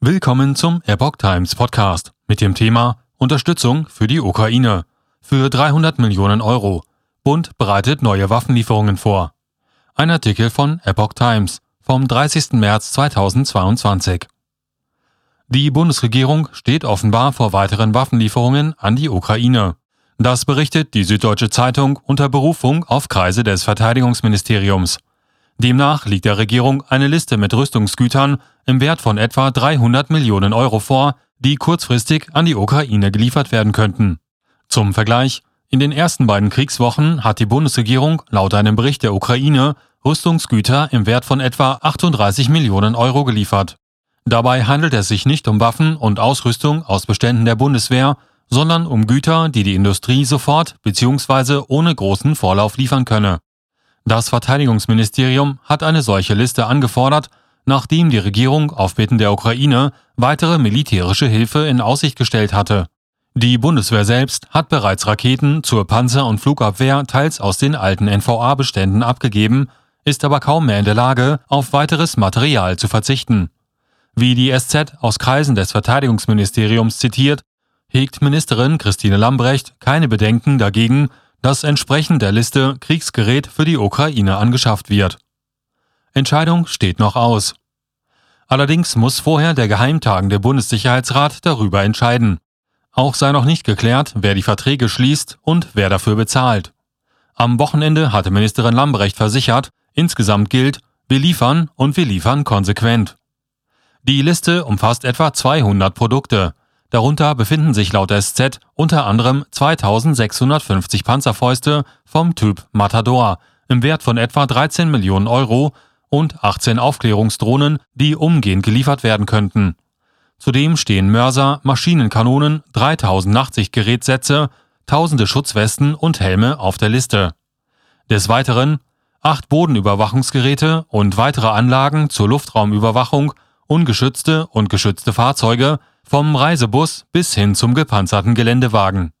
Willkommen zum Epoch Times Podcast mit dem Thema Unterstützung für die Ukraine für 300 Millionen Euro. Bund bereitet neue Waffenlieferungen vor. Ein Artikel von Epoch Times vom 30. März 2022. Die Bundesregierung steht offenbar vor weiteren Waffenlieferungen an die Ukraine. Das berichtet die Süddeutsche Zeitung unter Berufung auf Kreise des Verteidigungsministeriums. Demnach liegt der Regierung eine Liste mit Rüstungsgütern im Wert von etwa 300 Millionen Euro vor, die kurzfristig an die Ukraine geliefert werden könnten. Zum Vergleich, in den ersten beiden Kriegswochen hat die Bundesregierung laut einem Bericht der Ukraine Rüstungsgüter im Wert von etwa 38 Millionen Euro geliefert. Dabei handelt es sich nicht um Waffen und Ausrüstung aus Beständen der Bundeswehr, sondern um Güter, die die Industrie sofort bzw. ohne großen Vorlauf liefern könne. Das Verteidigungsministerium hat eine solche Liste angefordert, nachdem die Regierung auf Bitten der Ukraine weitere militärische Hilfe in Aussicht gestellt hatte. Die Bundeswehr selbst hat bereits Raketen zur Panzer- und Flugabwehr teils aus den alten NVA-Beständen abgegeben, ist aber kaum mehr in der Lage, auf weiteres Material zu verzichten. Wie die SZ aus Kreisen des Verteidigungsministeriums zitiert, hegt Ministerin Christine Lambrecht keine Bedenken dagegen, dass entsprechend der Liste Kriegsgerät für die Ukraine angeschafft wird. Entscheidung steht noch aus. Allerdings muss vorher der geheimtagende Bundessicherheitsrat darüber entscheiden. Auch sei noch nicht geklärt, wer die Verträge schließt und wer dafür bezahlt. Am Wochenende hatte Ministerin Lambrecht versichert, insgesamt gilt, wir liefern und wir liefern konsequent. Die Liste umfasst etwa 200 Produkte, Darunter befinden sich laut SZ unter anderem 2650 Panzerfäuste vom Typ Matador im Wert von etwa 13 Millionen Euro und 18 Aufklärungsdrohnen, die umgehend geliefert werden könnten. Zudem stehen Mörser, Maschinenkanonen, 3000 Nachtsichtgerätsätze, tausende Schutzwesten und Helme auf der Liste. Des Weiteren acht Bodenüberwachungsgeräte und weitere Anlagen zur Luftraumüberwachung, ungeschützte und geschützte Fahrzeuge vom Reisebus bis hin zum gepanzerten Geländewagen.